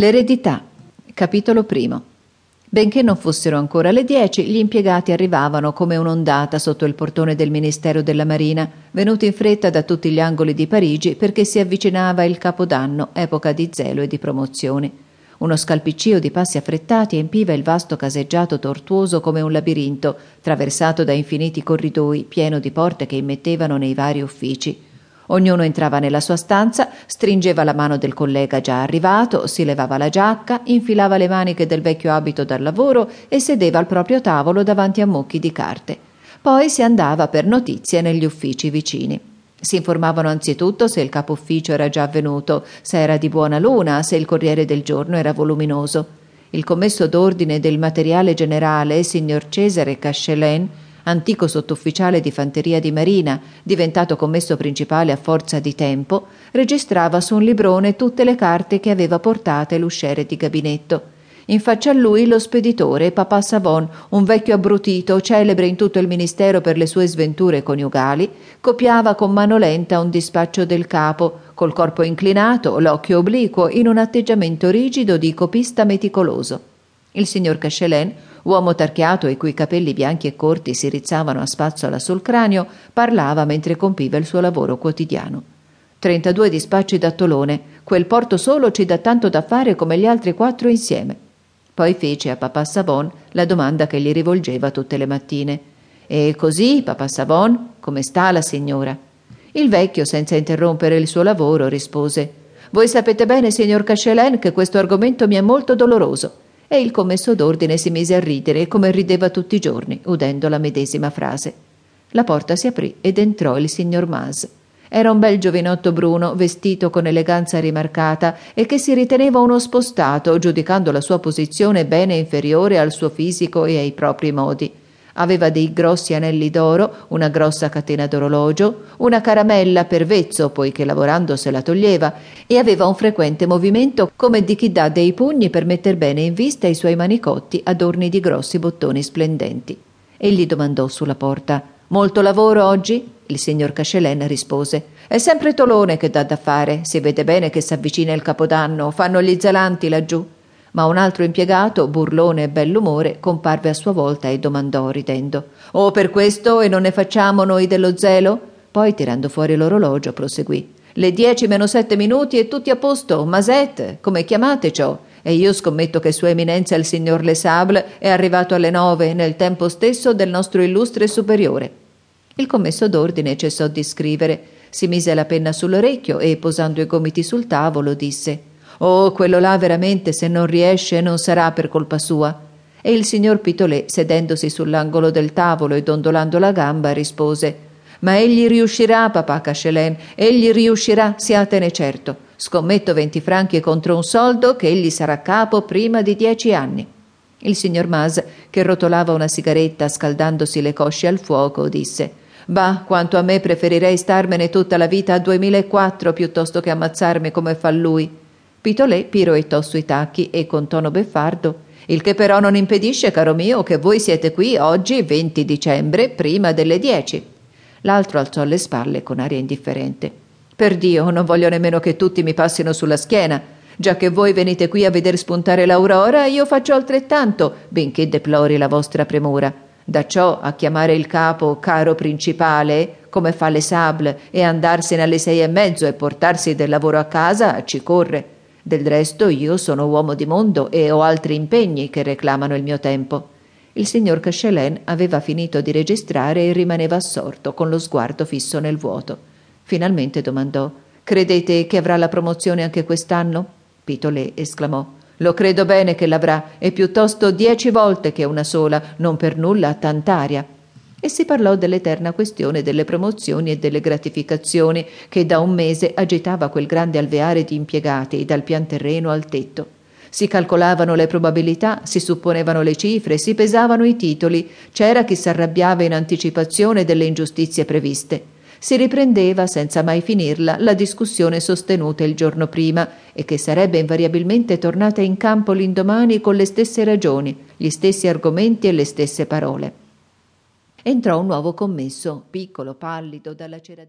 L'eredità. Capitolo primo. Benché non fossero ancora le dieci, gli impiegati arrivavano come un'ondata sotto il portone del Ministero della Marina, venuti in fretta da tutti gli angoli di Parigi perché si avvicinava il Capodanno, epoca di zelo e di promozioni. Uno scalpiccio di passi affrettati empiva il vasto caseggiato tortuoso come un labirinto, traversato da infiniti corridoi, pieno di porte che immettevano nei vari uffici. Ognuno entrava nella sua stanza, stringeva la mano del collega già arrivato, si levava la giacca, infilava le maniche del vecchio abito dal lavoro e sedeva al proprio tavolo davanti a mucchi di carte. Poi si andava per notizie negli uffici vicini. Si informavano anzitutto se il capo ufficio era già venuto, se era di buona luna, se il corriere del giorno era voluminoso. Il commesso d'ordine del materiale generale, signor Cesare Cascelen, antico sottufficiale di fanteria di marina, diventato commesso principale a forza di tempo, registrava su un librone tutte le carte che aveva portate l'usciere di gabinetto. In faccia a lui lo speditore, papà Savon, un vecchio abbrutito, celebre in tutto il ministero per le sue sventure coniugali, copiava con mano lenta un dispaccio del capo, col corpo inclinato, l'occhio obliquo, in un atteggiamento rigido di copista meticoloso. Il signor Cachelin uomo tarchiato i cui capelli bianchi e corti si rizzavano a spazzola sul cranio, parlava mentre compiva il suo lavoro quotidiano. Trentadue dispacci da tolone, quel porto solo ci dà tanto da fare come gli altri quattro insieme. Poi fece a papà Savon la domanda che gli rivolgeva tutte le mattine. E così, papà Savon, come sta la signora? Il vecchio, senza interrompere il suo lavoro, rispose Voi sapete bene, signor Cachelin, che questo argomento mi è molto doloroso e il commesso d'ordine si mise a ridere come rideva tutti i giorni, udendo la medesima frase. La porta si aprì ed entrò il signor Mas. Era un bel giovinotto bruno, vestito con eleganza rimarcata e che si riteneva uno spostato, giudicando la sua posizione bene inferiore al suo fisico e ai propri modi. Aveva dei grossi anelli d'oro, una grossa catena d'orologio, una caramella per vezzo, poiché lavorando se la toglieva, e aveva un frequente movimento come di chi dà dei pugni per metter bene in vista i suoi manicotti adorni di grossi bottoni splendenti. Egli domandò sulla porta Molto lavoro oggi? Il signor Cascelen rispose È sempre Tolone che dà da fare. Si vede bene che s'avvicina il capodanno. Fanno gli zelanti laggiù ma un altro impiegato, burlone e bell'umore, comparve a sua volta e domandò ridendo Oh, per questo e non ne facciamo noi dello zelo? Poi, tirando fuori l'orologio, proseguì Le dieci meno sette minuti e tutti a posto, Maset, come chiamate ciò? E io scommetto che Sua Eminenza il signor Le Sable è arrivato alle nove, nel tempo stesso del nostro illustre superiore. Il commesso d'ordine cessò di scrivere, si mise la penna sull'orecchio e, posando i gomiti sul tavolo, disse Oh, quello là veramente, se non riesce, non sarà per colpa sua. E il signor Pitolet, sedendosi sull'angolo del tavolo e dondolando la gamba, rispose Ma egli riuscirà, papà Cachelin, egli riuscirà, siatene certo. Scommetto venti franchi contro un soldo che egli sarà capo prima di dieci anni. Il signor Mas, che rotolava una sigaretta scaldandosi le cosce al fuoco, disse Bah, quanto a me preferirei starmene tutta la vita a duemilaquattro piuttosto che ammazzarmi come fa lui. Pitolè piroettò sui tacchi e con tono beffardo il che però non impedisce, caro mio, che voi siete qui oggi, 20 dicembre, prima delle dieci. L'altro alzò le spalle con aria indifferente. Per Dio, non voglio nemmeno che tutti mi passino sulla schiena. Già che voi venite qui a veder spuntare l'aurora, io faccio altrettanto, benché deplori la vostra premura. Da ciò a chiamare il capo caro principale, come fa le sable, e andarsene alle sei e mezzo e portarsi del lavoro a casa, ci corre. Del resto io sono uomo di mondo e ho altri impegni che reclamano il mio tempo. Il signor Cachelin aveva finito di registrare e rimaneva assorto, con lo sguardo fisso nel vuoto. Finalmente domandò Credete che avrà la promozione anche quest'anno? Pitolet esclamò Lo credo bene che l'avrà, e piuttosto dieci volte che una sola, non per nulla a tant'aria e si parlò dell'eterna questione delle promozioni e delle gratificazioni che da un mese agitava quel grande alveare di impiegati dal pian terreno al tetto. Si calcolavano le probabilità, si supponevano le cifre, si pesavano i titoli, c'era chi s'arrabbiava in anticipazione delle ingiustizie previste. Si riprendeva, senza mai finirla, la discussione sostenuta il giorno prima e che sarebbe invariabilmente tornata in campo l'indomani con le stesse ragioni, gli stessi argomenti e le stesse parole. Entrò un nuovo commesso, piccolo, pallido, dalla cera